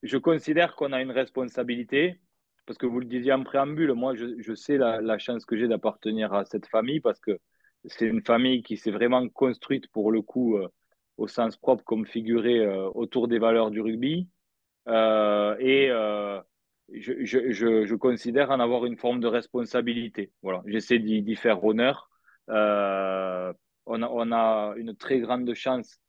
Je considère qu'on a une responsabilité parce que vous le disiez en préambule, moi, je, sais la, chance que j'ai d'appartenir à cette famille parce que c'est une famille qui s'est vraiment construite pour le coup euh, au sens propre comme figurée euh, autour des valeurs du rugby. Euh, et je, considère en avoir une forme de responsabilité. Voilà, j'essaie d'y faire honneur. On a, on, a, une très grande chance,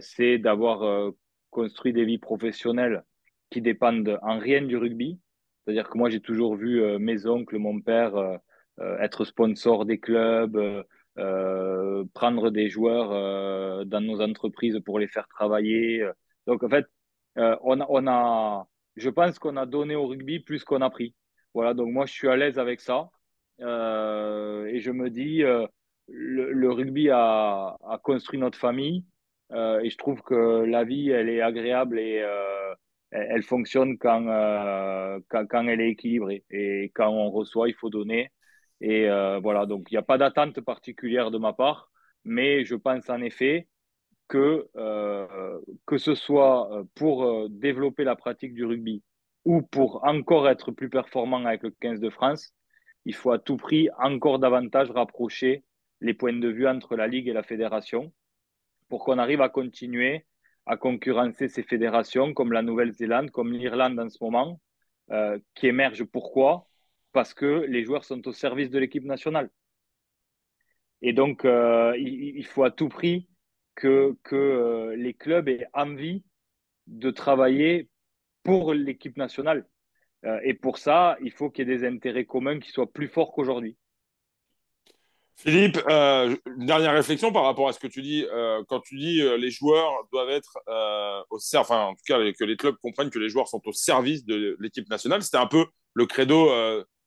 c'est d'avoir construit des vies professionnelles qui dépendent en rien du rugby. C'est-à-dire que moi, j'ai toujours vu mes oncles, mon père être sponsor des clubs, prendre des joueurs dans nos entreprises pour les faire travailler. Donc, en fait, on, a, on a, je pense qu'on a donné au rugby plus qu'on a pris. Voilà, donc moi, je suis à l'aise avec ça. et je me dis, le, rugby a, a, construit notre famille. et je trouve que la vie, elle est agréable et elle fonctionne euh, quand, quand, elle est équilibrée. Et quand on reçoit, il faut donner. Et euh, voilà, donc il n'y a pas d'attente particulière de ma part, mais je pense en effet que, euh, que ce soit pour développer la pratique du rugby ou pour encore être plus performant avec le 15 de France, il faut à tout prix encore davantage rapprocher les points de vue entre la Ligue et la fédération pour qu'on arrive à continuer à concurrencer ces fédérations comme la Nouvelle-Zélande, comme l'Irlande en ce moment, euh, qui émergent. Pourquoi? Parce que les joueurs sont au service de l'équipe nationale. Et donc, euh, il, faut à tout prix que, que euh, les clubs aient envie de travailler pour l'équipe nationale. et pour ça, il faut qu'il y ait des intérêts communs qui soient plus forts qu'aujourd'hui. Philippe, euh, une dernière réflexion par rapport à ce que tu dis. Euh, quand tu dis euh, les joueurs doivent être au service, enfin en tout cas que les clubs comprennent que les joueurs sont au service de l'équipe nationale, c'était un peu le credo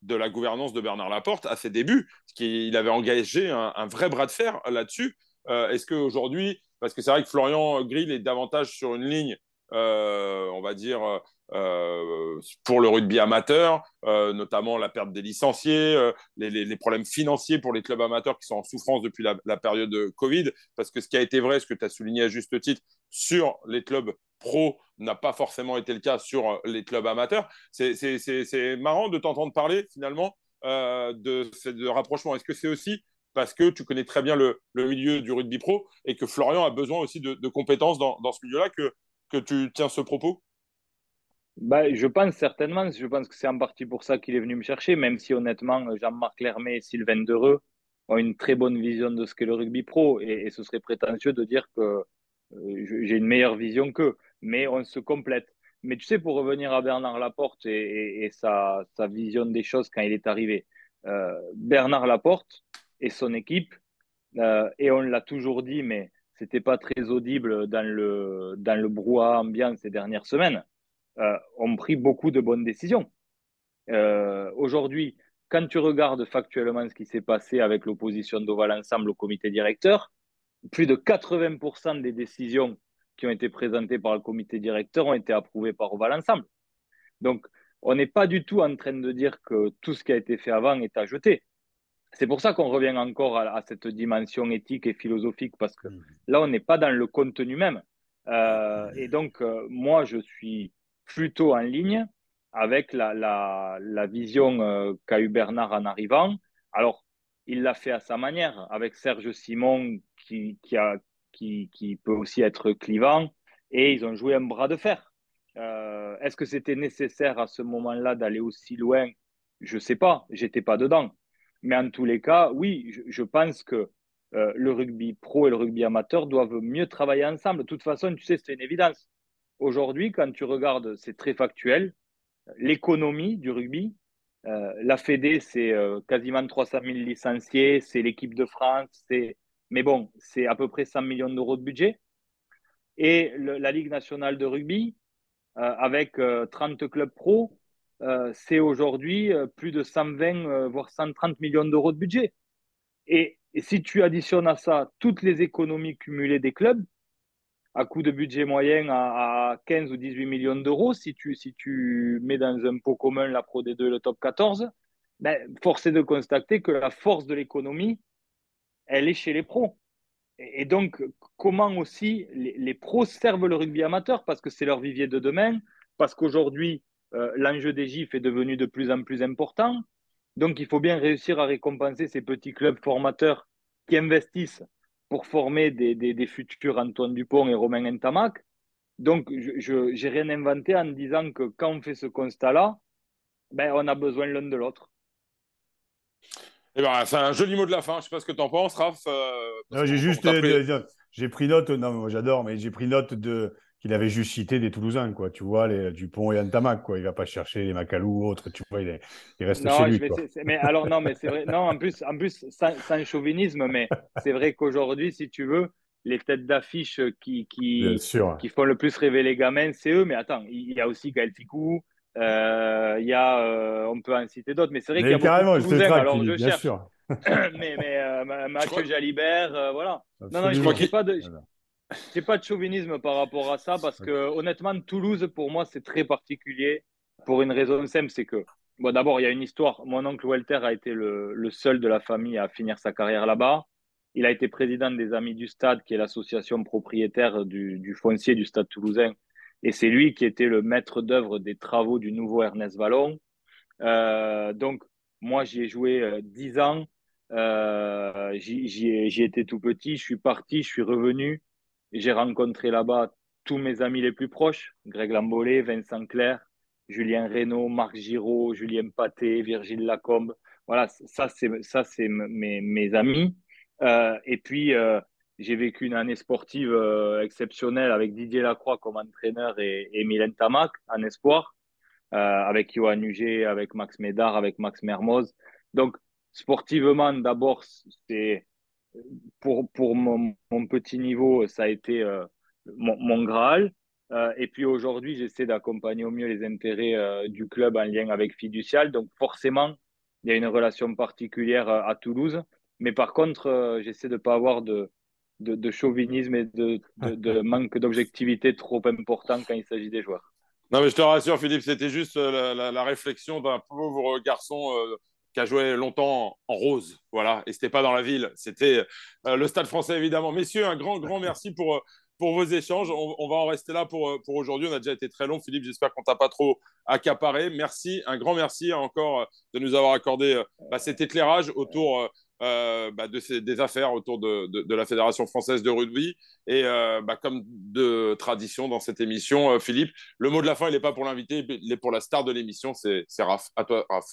de la gouvernance de Bernard Laporte à ses débuts, qu'il avait engagé un, vrai bras de fer là-dessus. Est-ce qu'aujourd'hui, parce que c'est vrai que Florian Grill est davantage sur une ligne, on va dire, euh, pour le rugby amateur, euh, notamment la perte des licenciés, euh, les, problèmes financiers pour les clubs amateurs qui sont en souffrance depuis la, période de Covid. Parce que ce qui a été vrai, ce que tu as souligné à juste titre sur les clubs pro n'a pas forcément été le cas sur les clubs amateurs. C'est marrant de t'entendre parler finalement de ce rapprochement. Est-ce que c'est aussi parce que tu connais très bien le, milieu du rugby pro et que Florian a besoin aussi de, compétences dans, ce milieu-là que tu tiens ce propos? Bah, je pense certainement. Je pense que c'est en partie pour ça qu'il est venu me chercher, même si honnêtement, Jean-Marc Lermé et Sylvain Dereux ont une très bonne vision de ce qu'est le rugby pro. Et, ce serait prétentieux de dire que euh, j'ai une meilleure vision qu'eux. Mais on se complète. Mais tu sais, pour revenir à Bernard Laporte et, sa, sa, vision des choses quand il est arrivé, euh, Bernard Laporte et son équipe, euh, et on l'a toujours dit, mais c'était pas très audible dans le, dans le brouhaha ambiant ces dernières semaines euh, ont pris beaucoup de bonnes décisions. Euh, aujourd'hui, quand tu regardes factuellement ce qui s'est passé avec l'opposition d'Oval Ensemble au comité directeur, plus de 80% des décisions qui ont été présentées par le comité directeur ont été approuvées par Oval Ensemble. Donc, on n'est pas du tout en train de dire que tout ce qui a été fait avant est à jeter. C'est pour ça qu'on revient encore à, cette dimension éthique et philosophique, parce que mmh. là, on n'est pas dans le contenu même. Euh, et donc, moi, je suis plutôt en ligne avec la, vision euh, qu'a eu Bernard en arrivant. Alors, il l'a fait à sa manière, avec Serge Simon qui, qui, a, qui, qui peut aussi être clivant, et ils ont joué un bras de fer. Euh, est-ce que c'était nécessaire à ce moment-là d'aller aussi loin? Je ne sais pas, j'étais pas dedans. Mais en tous les cas, oui, je, je pense que euh, le rugby pro et le rugby amateur doivent mieux travailler ensemble. De toute façon, tu sais, c'est une évidence aujourd'hui, quand tu regardes, c'est très factuel, l'économie du rugby, euh, la Fédé, c'est euh, quasiment 300 000 licenciés, c'est l'équipe de France, mais bon, c'est à peu près 100 millions d'euros de budget. Et la Ligue nationale de rugby, euh, avec 30 clubs pro, c'est aujourd'hui plus de 120, voire 130 millions d'euros de budget. Et, et si tu additionnes à ça toutes les économies cumulées des clubs, à coût de budget moyen à, 15 ou 18 millions d'euros, si tu, si tu mets dans un pot commun la Pro D2 et le top 14, ben, force est de constater que la force de l'économie, elle est chez les pros. Et, donc, comment aussi les, pros servent le rugby amateur? Parce que c'est leur vivier de demain, parce qu'aujourd'hui, euh, l'enjeu des GIFs est devenu de plus en plus important. Donc, il faut bien réussir à récompenser ces petits clubs formateurs qui investissent pour former des, des, futurs Antoine Dupont et Romain Entamac. Donc, je n'ai rien inventé en disant que quand on fait ce constat-là, ben, on a besoin l'un de l'autre. Eh ben, c'est un joli mot de la fin. Je ne sais pas ce que tu en penses, Raph. Euh, j'ai juste, j'ai pris note. Non, j'adore, mais j'ai pris note de qu'il avait juste cité des Toulousains, quoi. Tu vois, les Dupont et Antamac, quoi. Il va pas chercher les Macalou ou autres, tu vois, il, reste chez lui. Mais, alors, non, mais c'est vrai, non, en plus, en plus sans, chauvinisme, mais c'est vrai qu'aujourd'hui, si tu veux, les têtes d'affiche qui, qui, qui font le plus rêver les gamins, c'est eux. Mais attends, il y a aussi Gaël Ficou, euh, il y a, euh, on peut en citer d'autres, mais c'est vrai qu'il y a carrément, beaucoup de Toulousains, alors je cherche. Sûr. mais, mais euh, Mathieu Jalibert, voilà. Non, non, je ne pas de. J'ai pas de chauvinisme par rapport à ça parce que honnêtement, Toulouse, pour moi, c'est très particulier pour une raison simple, c'est que d'abord, il y a une histoire. Mon oncle Walter a été le, seul de la famille à finir sa carrière là-bas. Il a été président des Amis du Stade, qui est l'association propriétaire du, foncier du Stade toulousain. Et c'est lui qui était le maître d'œuvre des travaux du nouveau Ernest Vallon. Euh, donc, moi, j'y ai joué euh, dix ans. Euh, j'y étais tout petit. Je suis parti, je suis revenu. J'ai rencontré là-bas tous mes amis les plus proches, Greg Lambolé, Vincent Clair, Julien Reynaud, Marc Giraud, Julien Paté, Virgile Lacombe. Voilà, ça, c'est, mes, mes amis. Euh, et puis, euh, j'ai vécu une année sportive euh, exceptionnelle avec Didier Lacroix comme entraîneur et, et Mylène Tamac en espoir, avec Johan Huget, avec Max Médard, avec Max Mermoz. Donc, sportivement, d'abord, c'est pour, pour mon, petit niveau, ça a été euh, mon, Graal. Euh, et puis aujourd'hui, j'essaie d'accompagner au mieux les intérêts euh, du club en lien avec Fiducial. Donc forcément, il y a une relation particulière à Toulouse. Mais par contre, j'essaie de ne pas avoir de, de, chauvinisme et de, de manque d'objectivité trop important quand il s'agit des joueurs. Non, mais je te rassure, Philippe, c'était juste la, la, réflexion d'un pauvre garçon qui a joué longtemps en rose. Voilà, et c'était pas dans la ville, c'était euh, le Stade français évidemment. Messieurs, un grand, grand merci pour, euh, pour vos échanges. On, va en rester là pour, euh, pour aujourd'hui. On a déjà été très long, Philippe. J'espère qu'on t'a pas trop accaparé. Merci, un grand merci encore de nous avoir accordé bah, cet éclairage autour bah, de ces, des affaires autour de, de, la Fédération française de rugby. Et bah, comme de tradition dans cette émission, Philippe, le mot de la fin, il n'est pas pour l'invité, il est pour la star de l'émission. C'est Raph. À toi, Raph.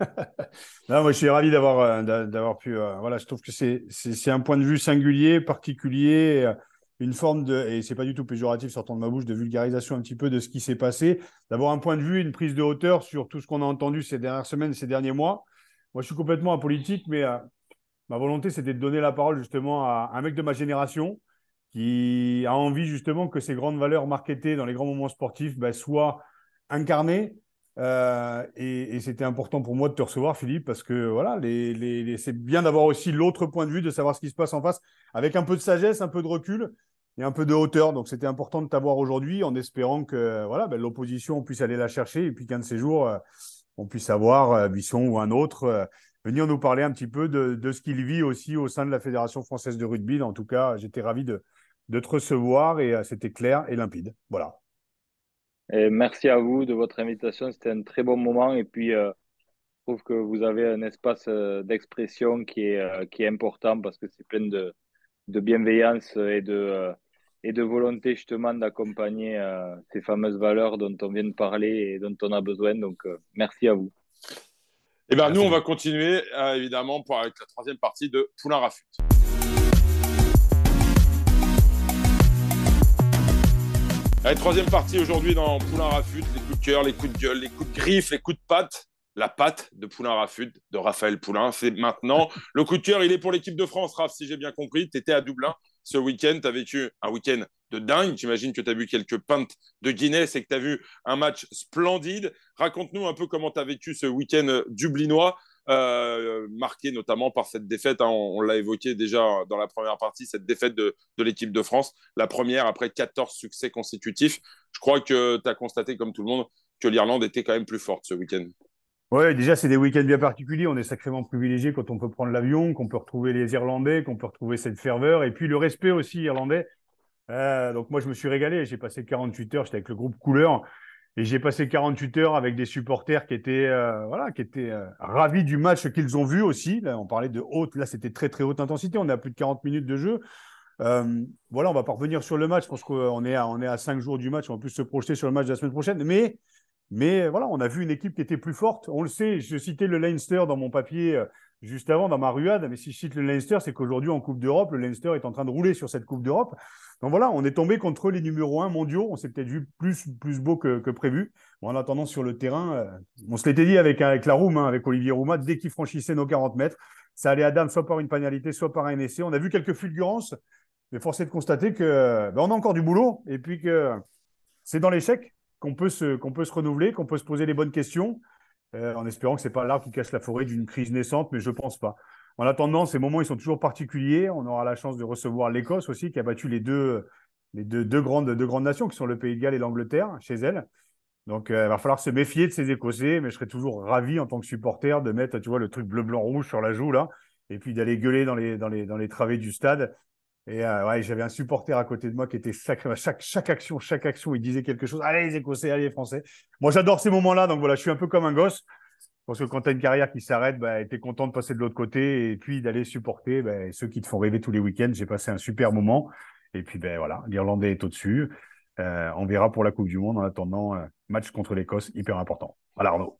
non, moi, je suis ravi d'avoir euh, d'avoir pu. Euh, voilà, je trouve que c'est c'est un point de vue singulier, particulier, euh, une forme de et c'est pas du tout péjoratif sortant de ma bouche de vulgarisation un petit peu de ce qui s'est passé, d'avoir un point de vue, une prise de hauteur sur tout ce qu'on a entendu ces dernières semaines, ces derniers mois. Moi, je suis complètement apolitique, mais ma volonté, c'était de donner la parole justement à un mec de ma génération qui a envie justement que ces grandes valeurs marketées dans les grands moments sportifs ben, soient incarnées euh, et, c'était important pour moi de te recevoir, Philippe, parce que voilà, c'est bien d'avoir aussi l'autre point de vue, de savoir ce qui se passe en face, avec un peu de sagesse, un peu de recul et un peu de hauteur. Donc c'était important de t'avoir aujourd'hui, en espérant que voilà, ben, l'opposition puisse aller la chercher et puis qu'un de ces jours, euh, on puisse avoir euh, Bisson ou un autre venir nous parler un petit peu de, ce qu'il vit aussi au sein de la Fédération française de rugby. En tout cas, j'étais ravi de te recevoir et c'était clair et limpide. Voilà merci à vous de votre invitation. C'était un très bon moment. Et puis, euh, je trouve que vous avez un espace euh, d'expression qui est, euh, qui est important parce que c'est plein de, de bienveillance et de, et de volonté justement d'accompagner ces fameuses valeurs dont on vient de parler et dont on a besoin. Donc, merci à vous. Eh ben, nous, on va continuer évidemment pour, avec la troisième partie de Poulain Rafut. Allez, troisième partie aujourd'hui dans Poulain Rafut, les coups de cœur, les coups de gueule, les coups de griffe, les coups de patte. La patte de Poulain Rafut, de Raphaël Poulain, c'est maintenant. Le coup de cœur, il est pour l'équipe de France, Raph, si j'ai bien compris. Tu étais à Dublin ce week-end, tu as vécu un week-end de dingue. J'imagine que tu as vu quelques pintes de Guinness et que tu as vu un match splendide. Raconte-nous un peu comment tu as vécu ce week-end dublinois. Euh, marqué notamment par cette défaite. Hein, on, l'a évoqué déjà dans la première partie, cette défaite de, l'équipe de France, la première après 14 succès consécutifs. Je crois que tu as constaté, comme tout le monde, que l'Irlande était quand même plus forte ce week-end. Oui, déjà, c'est des week-ends bien particuliers. On est sacrément privilégié quand on peut prendre l'avion, qu'on peut retrouver les Irlandais, qu'on peut retrouver cette ferveur et puis le respect aussi irlandais. Euh, donc, moi, je me suis régalé. J'ai passé 48 heures, j'étais avec le groupe Couleur. Et j'ai passé 48 heures avec des supporters qui étaient, euh, voilà, qui étaient euh, ravis du match qu'ils ont vu aussi. Là, on parlait de haute, là, c'était très, très haute intensité. On à plus de 40 minutes de jeu. Euh, voilà, on va pas revenir sur le match parce qu'on est à, est à 5 jours du match. On va plus se projeter sur le match de la semaine prochaine. Mais, mais voilà, on a vu une équipe qui était plus forte. On le sait, je citais le Leinster dans mon papier juste avant, dans ma ruade. Mais si je cite le Leinster, c'est qu'aujourd'hui, en Coupe d'Europe, le Leinster est en train de rouler sur cette Coupe d'Europe. Donc voilà, on est tombé contre les numéros 1 mondiaux. On s'est peut-être vu plus, plus beau que, prévu. en attendant, sur le terrain, euh, on se l'était dit avec, avec la Room, hein, avec Olivier Roumat, dès qu'il franchissait nos 40 mètres, ça allait à dame soit par une pénalité, soit par un essai. On a vu quelques fulgurances, mais force est de constater que ben, on a encore du boulot et puis que c'est dans l'échec qu'on peut, se, qu'on peut se renouveler, qu'on peut se poser les bonnes questions, euh, en espérant que ce n'est pas l'arbre qui cache la forêt d'une crise naissante, mais je ne pense pas. En attendant, ces moments, ils sont toujours particuliers. On aura la chance de recevoir l'Écosse aussi, qui a battu les deux, grandes, nations, qui sont le Pays de Galles et l'Angleterre, chez elle. Donc, euh, il va falloir se méfier de ces Écossais, mais je serais toujours ravi en tant que supporter de mettre, tu vois, le truc bleu-blanc-rouge sur la joue, là, et puis d'aller gueuler dans les travées du stade. Et euh, ouais, j'avais un supporter à côté de moi qui était sacré. Chaque, chaque action, chaque action, il disait quelque chose. Allez, les Écossais, allez, les Français. Moi, j'adore ces moments-là. Donc voilà, je suis un peu comme un gosse. Parce que quand tu as une carrière qui s'arrête, bah, tu es content de passer de l'autre côté et puis d'aller supporter bah, ceux qui te font rêver tous les week-ends. J'ai passé un super moment. Et puis ben voilà, l'Irlandais est au-dessus. Euh, on verra pour la Coupe du Monde. En attendant, euh, match contre l'Écosse, hyper important. Voilà Arnaud.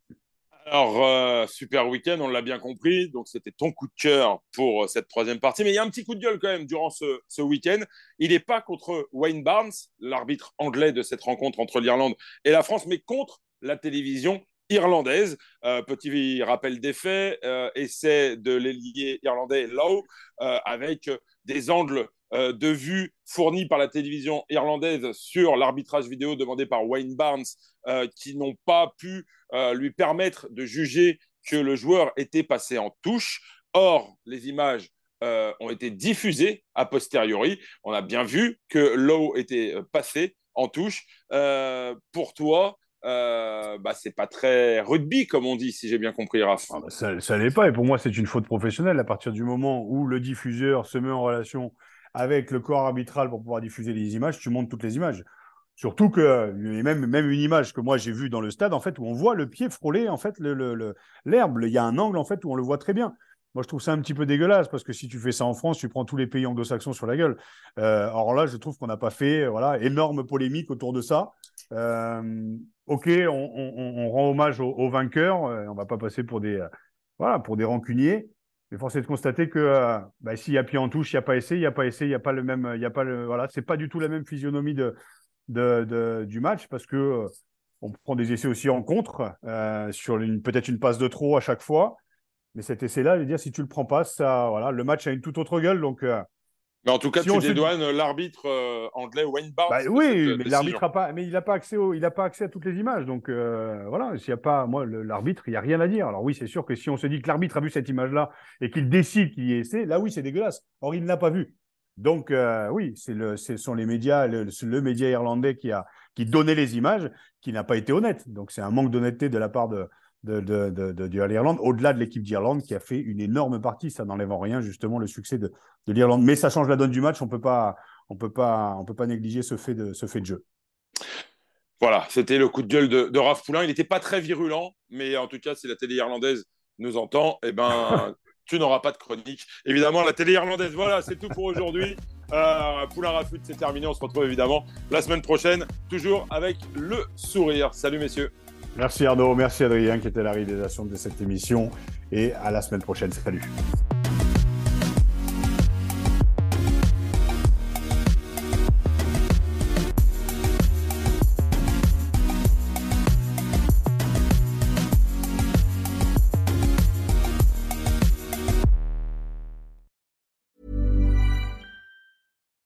Alors, euh, super week-end, on l'a bien compris. Donc, c'était ton coup de cœur pour cette troisième partie. Mais il y a un petit coup de gueule quand même durant ce, week-end. Il n'est pas contre Wayne Barnes, l'arbitre anglais de cette rencontre entre l'Irlande et la France, mais contre la télévision irlandaise. Euh, petit rappel des faits, euh, essai de l'ailier irlandais Lowe euh, avec des angles de vue fournis par la télévision irlandaise sur l'arbitrage vidéo demandé par Wayne Barnes qui n'ont pas pu lui permettre de juger que le joueur était passé en touche. Or, les images ont été diffusées a posteriori. On a bien vu que Lowe était passé en touche. pour toi, euh, bah, c'est pas très rugby, comme on dit, si j'ai bien compris, Raph. Ah bah, ça, n'est pas. Et pour moi, c'est une faute professionnelle à partir du moment où le diffuseur se met en relation avec le corps arbitral pour pouvoir diffuser les images, tu montes toutes les images. Surtout que, même, même une image que moi j'ai vue dans le stade, en fait, où on voit le pied frôler en fait l'herbe. Le, Il y a un angle en fait où on le voit très bien. Moi, je trouve ça un petit peu dégueulasse parce que si tu fais ça en France, tu prends tous les pays anglo-saxons sur la gueule. Euh, alors là, je trouve qu'on n'a pas fait voilà énorme polémique autour de ça. Euh, ok, on, rend hommage aux, vainqueurs. Euh, on va pas passer pour des, euh, voilà, pour des rancuniers. Mais force est de constater que euh, bah, s'il y a pied en touche, il n'y a pas essai, il n'y a pas essai, il n'y a pas le même, il y a pas le, voilà, c'est pas du tout la même physionomie de, de, du match parce que on prend des essais aussi en contre sur peut-être une passe de trop à chaque fois. Mais cet essai-là, je veux dire, si tu le prends pas, ça, voilà, le match a une toute autre gueule. Donc, mais en tout cas, tu dédouanes l'arbitre euh, anglais Wayne Barnes. Bah oui, mais l'arbitre a pas, mais il n'a pas accès il a pas accès à toutes les images. Donc euh, voilà, s'il y a pas, moi, l'arbitre, il n'y a rien à dire. Alors oui, c'est sûr que si on se dit que l'arbitre a vu cette image-là et qu'il décide qu'il y est, là oui, c'est dégueulasse. Or, il ne l'a pas vu. Donc euh, oui, c'est le, ce sont les médias, le, le, média irlandais qui a, qui donnait les images, qui n'a pas été honnête. Donc c'est un manque d'honnêteté de la part de, de, de, de, l'Irlande, au-delà de l'équipe d'Irlande qui a fait une énorme partie. Ça n'enlève en rien justement le succès de, l'Irlande. Mais ça change la donne du match. On peut pas, on peut pas, on peut pas négliger ce fait de, ce fait de jeu. Voilà, c'était le coup de gueule de, de Raph Poulain. Il n'était pas très virulent, mais en tout cas, si la télé irlandaise nous entend, eh ben, tu n'auras pas de chronique. Évidemment, la télé irlandaise. Voilà, c'est tout pour aujourd'hui. Euh, Poulain Rafut, c'est terminé. On se retrouve évidemment la semaine prochaine, toujours avec le sourire. Salut, messieurs. Merci Arnaud, merci Adrien qui était la réalisation de cette émission et à la semaine prochaine. Salut.